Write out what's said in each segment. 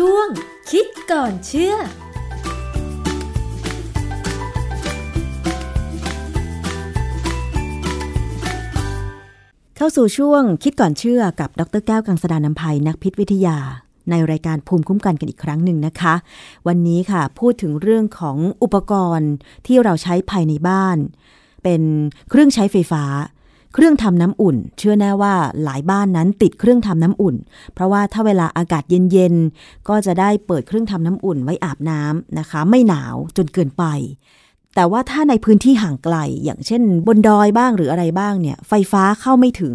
ช่วง คิดก่อนเชื่อเข้าสู่ช่วงคิดก่อนเชื่อกับดรแก้วกังสดานนภัยนักพิษวิทยา ในรายการภูมิคุ้มกันกันอีกครั้งหนึ่งนะคะ วันนี้ค่ะพูดถึงเรื่องของอุปกรณ์ที่เราใช้ภายในบ้าน เป็นเครื่องใช้ไฟฟ้า เครื่องทำน้ำอุ่น เชื่อแน่ว่าหลายบ้านนั้นติดเครื่องทำน้ำอุ่น เพราะว่าถ้าเวลาอากาศเย็นๆ ก็จะได้เปิดเครื่องทำน้ำอุ่นไว้อาบน้ำนะคะ ไม่หนาวจนเกินไป แต่ว่าถ้าในพื้นที่ห่างไกล อย่างเช่นบนดอยบ้างหรืออะไรบ้างเนี่ย ไฟฟ้าเข้าไม่ถึง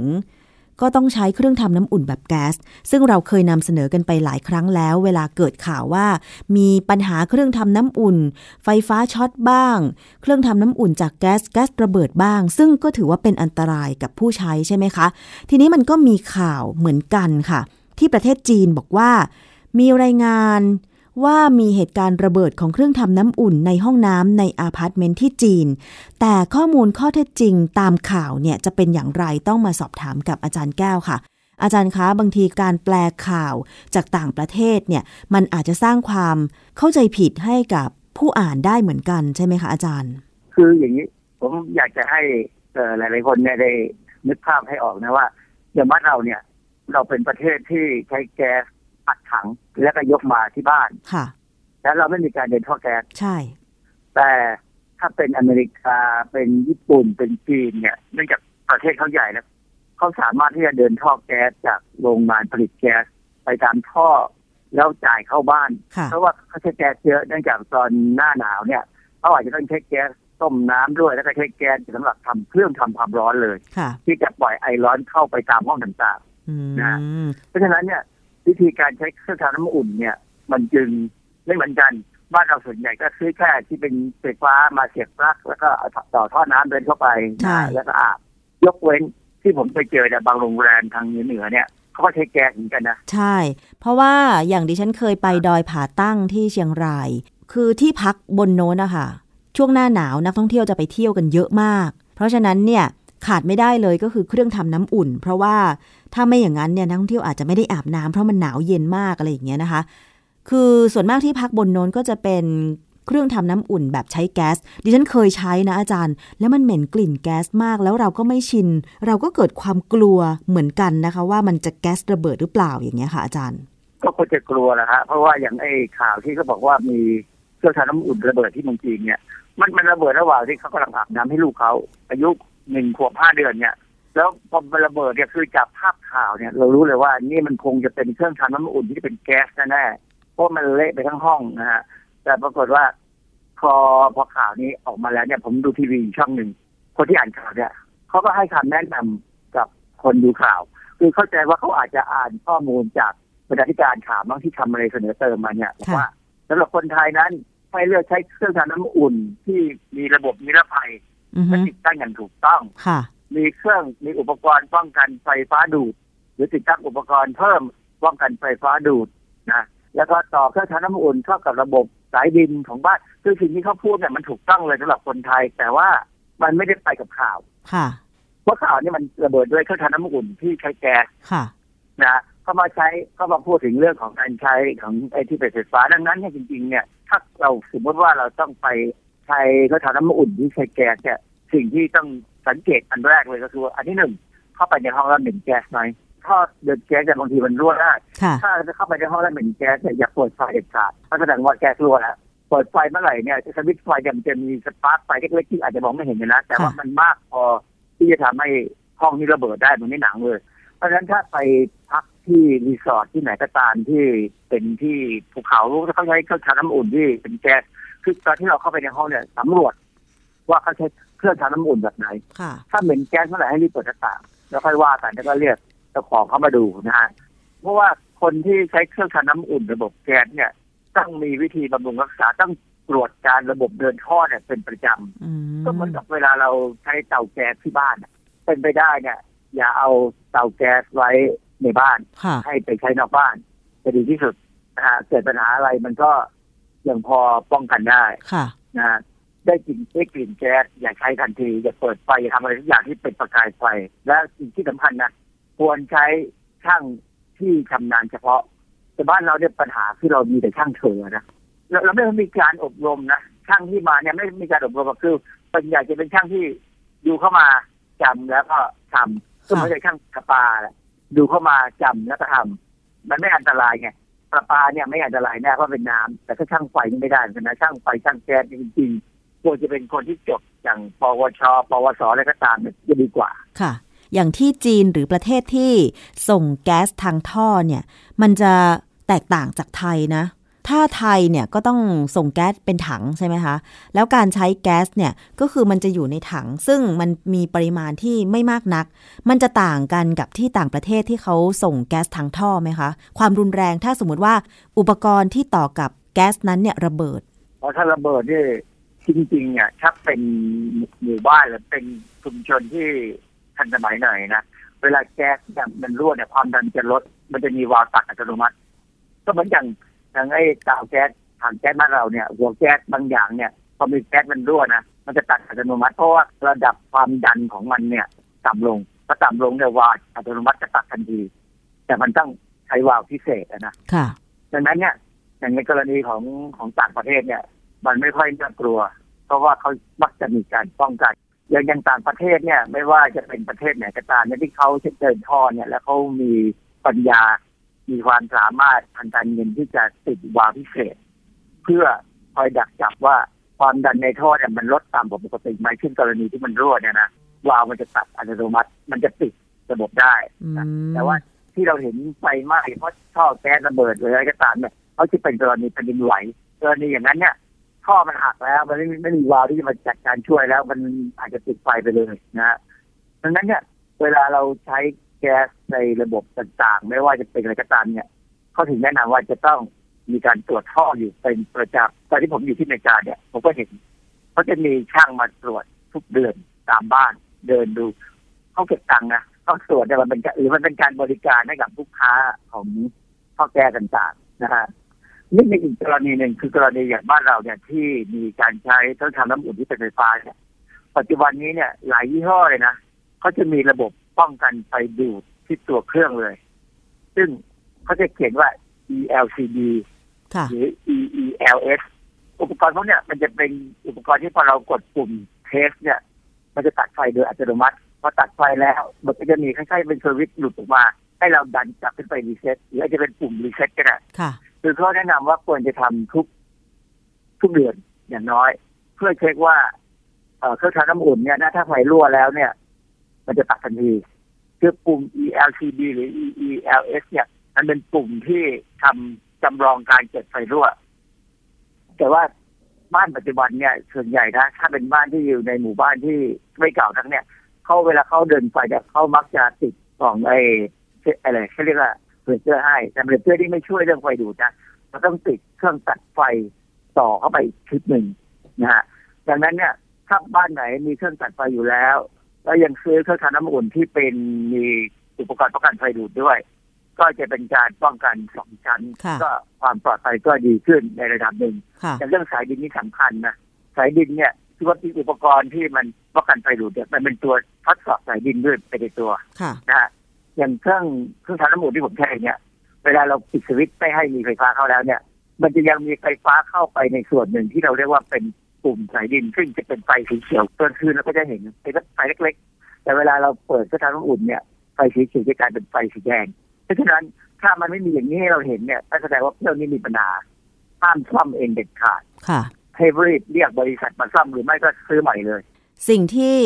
ก็ต้องใช้เครื่องทำน้ำอุ่นแบบแก๊ส ซึ่งเราเคยนำเสนอกันไปหลายครั้งแล้ว เวลาเกิดข่าวว่า มีปัญหาเครื่องทำน้ำอุ่น ไฟฟ้าช็อตบ้าง เครื่องทำน้ำอุ่นจากแก๊สแก๊สระเบิดบ้าง ซึ่งก็ถือว่าเป็นอันตรายกับผู้ใช้ใช่ไหมคะ ทีนี้มันก็มีข่าวเหมือนกันค่ะ ที่ประเทศจีนบอกว่า มีรายงาน ว่ามีเหตุการณ์ระเบิดของเครื่องทำน้ำอุ่นในห้องน้ำในอาพาร์ตเมนต์ที่จีน แต่ข้อมูลข้อเท็จจริงตามข่าวเนี่ยจะเป็นอย่างไรต้องมาสอบถามกับอาจารย์แก้วค่ะ อาจารย์คะบางทีการแปลข่าวจากต่างประเทศเนี่ยมันอาจจะสร้างความเข้าใจผิดให้กับผู้อ่านได้เหมือนกันใช่ไหมคะอาจารย์ คืออย่างนี้ผมอยากจะให้หลาย ๆ คนเนี่ยได้นึกภาพให้ออกนะว่าอย่างบ้านเราเนี่ย เราเป็นประเทศที่ใช้แก๊ส อัดถังแล้วก็ยกมาที่บ้านค่ะ แล้วเราไม่มีการเดินท่อแก๊สใช่ แต่ถ้าเป็นอเมริกาเป็นญี่ปุ่นเป็นจีนเนี่ยเนื่องจากประเทศเขาใหญ่แล้วเขาสามารถที่จะเดินท่อแก๊สจากโรงงานผลิตแก๊สไปตามท่อแล้วจ่ายเข้าบ้านค่ะเพราะว่าเขาใช้แก๊สเยอะเนื่องจากตอนหน้าหนาวเนี่ยเขาอาจจะต้องใช้แก๊สต้มน้ำด้วยแล้วก็ใช้แก๊สสำหรับทำเครื่องทำความร้อนเลยค่ะที่จะปล่อยไอร้อนเข้าไปตามห้องต่างอืมนะๆเพราะฉะนั้นเนี่ย วิธีการใช้เครื่องทำน้ำอุ่นเนี่ย มันจึงไม่เหมือนกัน บ้านเราส่วนใหญ่ก็ซื้อแค่ที่เป็นไฟฟ้ามาเสียบปลั๊กแล้วก็เอาต่อท่อน้ำเดินเข้าไปใช่นะแล้วก็อาบยกเว้นที่ผมไปเจอเนี่ยบางโรงแรมทางเหนือๆเนี่ยเขาก็ใช้แก๊สเหมือนกันนะ ใช่ เพราะว่าอย่างดิฉันเคยไปดอยผาตั้งที่เชียงราย คือที่พักบนโน้นนะคะช่วงหน้าหนาวนักท่องเที่ยวจะไปเที่ยวกันเยอะมาก เพราะฉะนั้นเนี่ยขาดไม่ได้เลยก็คือเครื่องทำน้ำอุ่น เพราะว่า ถ้าไม่อย่างนั้นเนี่ยนักท่องเที่ยวอาจจะไม่ได้อาบน้ำเพราะมันหนาวเย็นมากอะไรอย่างเงี้ยนะคะ คือส่วนมากที่พักบนโน้นก็จะเป็นเครื่องทำน้ำอุ่นแบบใช้แก๊ส ดิฉันเคยใช้นะอาจารย์ แล้วมันเหม็นกลิ่นแก๊สมาก แล้วเราก็ไม่ชิน เราก็เกิดความกลัวเหมือนกันนะคะ ว่ามันจะแก๊สระเบิดหรือเปล่าอย่างเงี้ยค่ะอาจารย์ ก็ควรจะกลัวนะฮะเพราะว่าอย่างไอ้ข่าวที่เขาบอกว่ามีเครื่องทำน้ำอุ่นระเบิดที่เมืองจีนเนี่ย มันมันระเบิดระหว่างที่เขากำลังอาบน้ำให้ลูกเขาอายุหนึ่งขวบห้าเดือนเนี่ย แล้วพอมันระเบิดเนี่ยคือจากภาพข่าวเนี่ย เรารู้เลยว่านี่มันคงจะเป็นเครื่องทำน้ำอุ่นที่เป็นแก๊สแน่ๆเพราะมันเละไปทั้งห้องนะฮะแต่ปรากฏว่า พอพอข่าวนี้ออกมาแล้วเนี่ยผมดูทีวีอยู่ช่องหนึ่งคนที่อ่านข่าวเนี่ยเขาก็ให้คำแนะนำกับคนดูข่าว คือเข้าใจว่าเขาอาจจะอ่านข้อมูลจากบรรณาธิการข่าวบ้างที่ทำอะไรเสนอเติมมาเนี่ยบอกค่ะว่าสำหรับคนไทยนั้นให้เลือกใช้เครื่องทำน้ำอุ่นที่มีระบบนิรภัยอือฮึและติดตั้งอย่างถูกต้องค่ะ มีเครื่องมีอุปกรณ์ป้องกันไฟฟ้าดูด หรือติดตั้งอุปกรณ์เพิ่มป้องกันไฟฟ้าดูดนะแล้วก็ต่อเครื่องทำน้ำอุ่นเข้ากับระบบสายดินของบ้านคือสิ่งที่เขาพูดเนี่ยมันถูกต้องเลยสำหรับคนไทย แต่ว่ามันไม่ได้ไปกับข่าวค่ะเพราะข่าวนี่มันระเบิดด้วยเครื่องทำน้ำอุ่นที่ใช้แก๊สค่ะนะเขามาใช้เขามาพูดถึงเรื่องของการใช้ของไอ้ที่เป็นไฟฟ้าดังนั้นเนี่ยจริง ๆ เนี่ย ถ้าเราสมมติว่าเราต้องไปใช้เครื่องทำน้ำอุ่นที่ใช้แก๊สเนี่ยสิ่งที่ต้อง สังเกตอันแรกเลยก็คือว่าอันที่หนึ่งเข้าไปในห้องแล้วเหม็นแก๊สไหมถ้าเดินแก๊สเนี่ยบางทีมันรั่วได้ค่ะถ้าจะเข้าไปในห้องแล้วเหม็นแก๊สเนี่ยอย่าเปิดไฟเด็ดขาดเพราะแสดงว่าแก๊สรั่วแล้วเปิดไฟเมื่อไหร่เนี่ยสวิตช์ไฟเนี่ยมันจะมี spark ไฟเล็กๆที่อาจจะมองไม่เห็นเลยนะแต่ว่าค่ะมันมากพอที่จะทำให้ห้องนี้ระเบิดได้เหมือนในหนังเลย เพราะฉะนั้นถ้าไปพักที่รีสอร์ทที่ไหนก็ตามที่เป็นที่ภูเขาเขาใช้เครื่องทำน้ำอุ่นที่เป็นแก๊สคือตอนที่เราเข้าไปในห้องเนี่ยสำรวจ ว่าเขาใช้เครื่องทำน้ำอุ่นแบบไหนค่ะถ้าเหม็นแก๊สเมื่อไหร่ให้รีบเปิดหน้าต่างแล้วค่อยว่ากันแล้วก็เรียกเจ้าของเข้ามาดูนะฮะเพราะว่าคนที่ใช้เครื่องทำน้ำอุ่นระบบแก๊สเนี่ยต้องมีวิธีบำรุงรักษาต้องตรวจการระบบเดินท่อเนี่ยเป็นประจำอืมก็เหมือนกับเวลาเราใช้เตาแก๊สที่บ้านอะเป็นไปได้เนี่ย อย่าเอาเตาแก๊สไว้ในบ้านค่ะให้ไปใช้นอกบ้านจะดีที่สุดนะฮะเกิดปัญหาอะไรมันก็ยังพอป้องกันได้ค่ะนะฮะ ได้กลิ่นได้กลิ่นแก๊สอย่าใช้ทันที อย่าเปิดไฟอย่าทำอะไรทุกอย่างที่เป็นประกายไฟ และสิ่งที่สำคัญนะควรใช้ช่างที่ชำนาญเฉพาะ แต่บ้านเราเนี่ยปัญหาคือเรามีแต่ช่างเถอนะเราเราไม่มีการอบรมนะช่างที่มาเนี่ยไม่มีการอบรมคือเป็นอยากจะเป็นช่างที่ดูเข้ามาจำแล้วก็ทำก็ไม่ใช่ช่างกระปาแหละดูเข้ามาจำแล้วก็ทำมันไม่อันตรายไงประปาเนี่ยไม่อันตรายแน่เพราะเป็นน้ำแต่ถ้าช่างไฟนี่ไม่ได้นะช่างไฟช่างแก๊สจริงๆ ควรจะเป็นคนที่จบอย่างปวช ปวสอะไรก็ตามเนี่ยจะดีกว่าค่ะ อย่างที่จีนหรือประเทศที่ส่งแก๊สทางท่อเนี่ย มันจะแตกต่างจากไทยนะ ถ้าไทยเนี่ยก็ต้องส่งแก๊สเป็นถังใช่ไหมคะ แล้วการใช้แก๊สเนี่ยก็คือมันจะอยู่ในถัง ซึ่งมันมีปริมาณที่ไม่มากนัก มันจะต่างกันกับที่ต่างประเทศที่เขาส่งแก๊สทางท่อไหมคะ ความรุนแรงถ้าสมมติว่าอุปกรณ์ที่ต่อกับแก๊สนั้นเนี่ยระเบิดเพราะถ้าระเบิดนี่ จริงๆเนี่ยถ้าเป็นหมู่บ้านหรือเป็นชุมชนที่ทันสมัยหน่อยนะเวลาแก๊สเนี่ยมันรั่วเนี่ยความดันจะลด มันจะมีวาล์วตัดอัตโนมัติ ก็เหมือนอย่างอย่างไอ้เตาแก๊สถังแก๊สบ้านเราเนี่ย หัวแก๊สบางอย่างเนี่ยพอมีแก๊สมันรั่วนะมันจะตัดอัตโนมัติเพราะว่าระดับความดันของมันเนี่ยต่ำลงถ้าต่ำลงเนี่ยวาล์วอัตโนมัติจะตัดทันที แต่มันต้องใช้วาล์วพิเศษอะนะค่ะดังนั้นเนี่ยอย่างในกรณีของของต่างประเทศเนี่ย มันไม่ค่อยน่ากลัว เพราะว่าเขามักจะมีการป้องกันอย่างอย่างต่างประเทศเนี่ย ไม่ว่าจะเป็นประเทศไหนก็ตามเนี่ยที่เขาเดินท่อเนี่ย แล้วเขามีปัญญา มีความสามารถทางการเงินที่จะติดวาล์วพิเศษ เพื่อคอยดักจับว่าความดันในท่อเนี่ยมันลดต่ำกว่าปกติไหมเช่นกรณีที่มันรั่วเนี่ยนะวาล์วมันจะตัดอัตโนมัติ มันจะปิดระบบได้อืมแต่ว่าที่เราเห็นไฟไหม้เพราะท่อแก๊สระเบิดหรืออะไรก็ตามเนี่ยเขาจะเป็นกรณีแผ่นดินไหวกรณีอย่างนั้นเนี่ย ท่อมันหักแล้ว มันไม่มีไม่มีวาล์วที่จะมาจัดการช่วยแล้ว มันอาจจะติดไฟไปเลยนะฮะดังนั้นเนี่ย เวลาเราใช้แก๊สในระบบต่างๆ ไม่ว่าจะเป็นอะไรก็ตามเนี่ยเขาถึงแนะนำว่าจะต้องมีการตรวจท่ออยู่เป็นประจำตอนที่ผมอยู่ที่อเมริกาเนี่ยผมก็เห็นเขาจะมีช่างมาตรวจทุกเดือนตามบ้านเดินดูเขาเก็บตังค์นะเขาตรวจเนี่ยมันเป็นการหรือมันเป็นการบริการให้กับลูกค้าของท่อแก้ต่างๆนะฮะ นี่ในอีกกรณีหนึ่งคือกรณีอย่างบ้านเราเนี่ยที่มีการใช้เครื่องทำน้ำอุ่นที่เป็นไฟฟ้าเนี่ยปัจจุบันนี้เนี่ยหลายยี่ห้อเลยนะเขาจะมีระบบป้องกันไฟดูดที่ตัวเครื่องเลย ซึ่งเขาจะเขียนว่า ELCB ค่ะหรือ EELS อุปกรณ์พวกเนี้ยมันจะเป็นอุปกรณ์ที่พอเรากดปุ่ม test เนี่ยมันจะตัดไฟโดยอัตโนมัติพอตัดไฟแล้ว มันก็จะมีคล้ายๆเป็นสวิตช์หลุดออกมา ให้เราดันกลับขึ้นไป reset หรืออาจจะเป็นปุ่ม reset ก็ได้ คือเขาแนะนำว่าควรจะทำทุกทุกเดือนอย่างน้อย เพื่อเช็คว่าเครื่องทำน้ำอุ่นเนี่ยถ้าไฟรั่วแล้วเนี่ย มันจะตัดทันทีคือปุ่ม ELCD หรือ EELS เนี่ย มันเป็นปุ่มที่ทำจำลองการเกิดไฟรั่ว แต่ว่าบ้านปัจจุบันเนี่ย ส่วนใหญ่นะถ้าเป็นบ้านที่อยู่ในหมู่บ้านที่ไม่เก่าทั้งเนี่ยเขาเวลาเขาเดินไฟเนี่ยเขามักจะติดกล่องไอ้อะไรเขาเรียกว่า เบรกเกอร์ให้แต่เบรกเกอร์ที่ไม่ช่วยเรื่องไฟดูดนะมันต้องติดเครื่องตัดไฟต่อเข้าไปอีกชุดหนึ่งนะฮะดังนั้นเนี่ยถ้าบ้านไหนมีเครื่องตัดไฟอยู่แล้ว แล้วยังซื้อเครื่องทำน้ำอุ่นที่เป็นมีอุปกรณ์ป้องกันไฟดูดด้วย ก็จะเป็นการป้องกันสองชั้นค่ะก็ความปลอดภัยก็ดีขึ้นในระดับหนึ่งค่ะแต่เรื่องสายดินนี่สำคัญนะสายดินเนี่ยที่ว่ามีอุปกรณ์ที่มันป้องกันไฟดูดเนี่ยมันเป็นตัวทดสอบสายดินด้วยไปในตัวค่ะนะฮะ อย่างเครื่องเครื่องทำน้ำอุ่นที่ผมใช้เนี่ย เวลาเราปิดสวิตช์ไม่ให้มีไฟฟ้าเข้าแล้วเนี่ย มันจะยังมีไฟฟ้าเข้าไปในส่วนหนึ่งที่เราเรียกว่าเป็นปุ่มสายดิน ซึ่งจะเป็นไฟสีเขียวตอนคืนเราก็จะเห็นเป็นไฟเล็ก ๆ แต่เวลาเราเปิดเครื่องทำน้ำอุ่นเนี่ยไฟสีเขียวจะกลายเป็นไฟสีแดง เพราะฉะนั้นถ้ามันไม่มีอย่างนี้ให้เราเห็นเนี่ยก็แสดงว่าเครื่องนี้มีปัญหาห้ามซ่อมเองเด็ดขาดค่ะให้รีบเรียกบริษัทมาซ่อมหรือไม่ก็ซื้อใหม่เลย สิ่งที่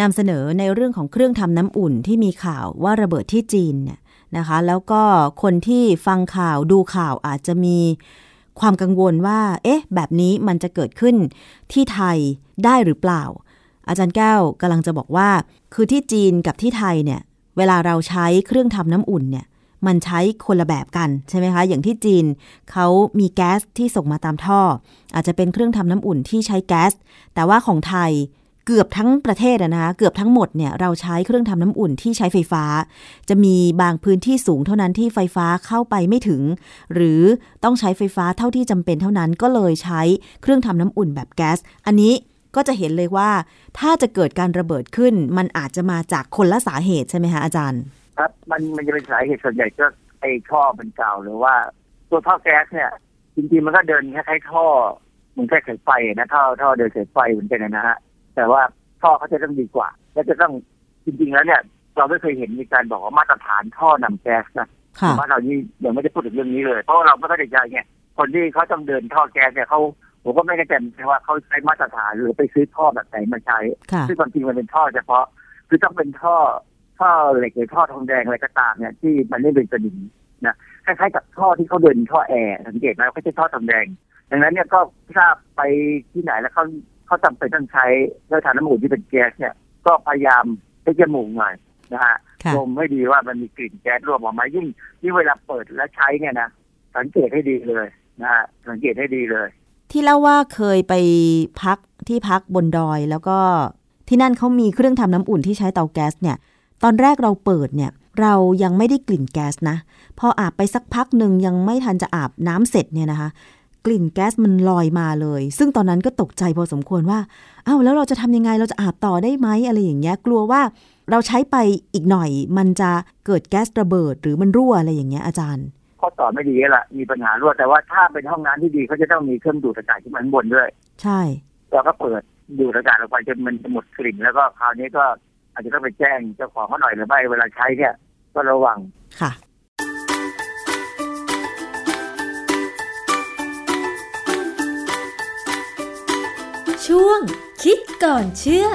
นำเสนอในเรื่องของเครื่องทำน้ำอุ่นที่มีข่าวว่าระเบิดที่จีนเนี่ยนะคะ แล้วก็คนที่ฟังข่าวดูข่าวอาจจะมีความกังวลว่า เอ๊ะ แบบนี้มันจะเกิดขึ้นที่ไทยได้หรือเปล่า อาจารย์แก้วกำลังจะบอกว่า คือที่จีนกับที่ไทยเนี่ย เวลาเราใช้เครื่องทำน้ำอุ่นเนี่ย มันใช้คนละแบบกันใช่ไหมคะ อย่างที่จีนเขามีแก๊สที่ส่งมาตามท่อ อาจจะเป็นเครื่องทำน้ำอุ่นที่ใช้แก๊ส แต่ว่าของไทย เกือบทั้งประเทศอะนะคะเกือบทั้งหมดเนี่ยเราใช้เครื่องทำน้ำอุ่นที่ใช้ไฟฟ้า จะมีบางพื้นที่สูงเท่านั้นที่ไฟฟ้าเข้าไปไม่ถึง หรือต้องใช้ไฟฟ้าเท่าที่จำเป็นเท่านั้นก็เลยใช้เครื่องทำน้ำอุ่นแบบแก๊ส อันนี้ก็จะเห็นเลยว่า ถ้าจะเกิดการระเบิดขึ้น มันอาจจะมาจากคนละสาเหตุใช่ไหมคะอาจารย์ ครับมันมันจะเป็นสาเหตุส่วนใหญ่ก็ไอ้ท่อมันเก่าหรือว่า ตัวท่อแก๊สเนี่ยจริงๆมันก็เดินคล้ายๆท่อมือนแค่สายไฟนะท่อท่อเดินสายไฟเหมือนกันนะฮะ แต่ว่าท่อเขาจะต้องดีกว่า และจะต้องจริง ๆ แล้วเนี่ย เราไม่เคยเห็นมีการบอกว่ามาตรฐานท่อนำแก๊สนะค่ะบ้านเรานี่ยังไม่ได้พูดถึงเรื่องนี้เลย เพราะว่าเราไม่เข้าใจไงคนที่เขาต้องเดินท่อแก๊สเนี่ยเขาผมก็ไม่แน่ใจเหมือนกันว่าเขาใช้มาตรฐานหรือไปซื้อท่อแบบไหนมาใช้ค่ะซึ่งความจริงมันเป็นท่อเฉพาะ คือต้องเป็นท่อท่อเหล็กหรือท่อทองแดงอะไรก็ตามเนี่ยที่มันไม่เป็นสนิมนะคล้ายๆกับท่อที่เขาเดินท่อแอร์สังเกตไหมเขาใช้ท่อทองแดงดังนั้นเนี่ยก็ทราบไปที่ไหนแล้วเขา เขาจำเป็นต้องใช้เรื่องทานน้ำอุ่นที่เป็นแก๊สเนี่ย ก็พยายามให้จมูกหน่อยนะฮะค่ะดมให้ดีว่ามันมีกลิ่นแก๊สร่วมออกมายิ่งยิ่งเวลาเปิดและใช้เนี่ยนะสังเกตให้ดีเลยนะฮะสังเกตให้ดีเลย ที่เล่าว่าเคยไปพักที่พักบนดอยแล้วก็ที่นั่นเขามีเครื่องทำน้ำอุ่นที่ใช้เตาแก๊สเนี่ย ตอนแรกเราเปิดเนี่ยเรายังไม่ได้กลิ่นแก๊สนะ พออาบไปสักพักหนึ่งยังไม่ทันจะอาบน้ำเสร็จเนี่ยนะคะ กลิ่นแก๊สมันลอยมาเลย ซึ่งตอนนั้นก็ตกใจพอสมควรว่าอ้าวแล้วเราจะทำยังไงเราจะอาบต่อได้ไหมอะไรอย่างเงี้ยกลัวว่าเราใช้ไปอีกหน่อย มันจะเกิดแก๊สระเบิดหรือมันรั่วอะไรอย่างเงี้ยอาจารย์ข้อต่อไม่ดีแล้วล่ะมีปัญหารั่วแต่ว่าถ้าเป็นห้องน้ำที่ดีเขาจะต้องมีเครื่องดูดอากาศที่มันบนด้วย ใช่เราก็เปิดดูดอากาศออกไปจนมันจะหมดกลิ่นแล้วก็คราวนี้ก็อาจจะต้องไปแจ้งเจ้าของเขาหน่อยหรือไม่เวลาใช้เนี่ยก็ระวังค่ะ ช่วงคิดก่อนเชื่อ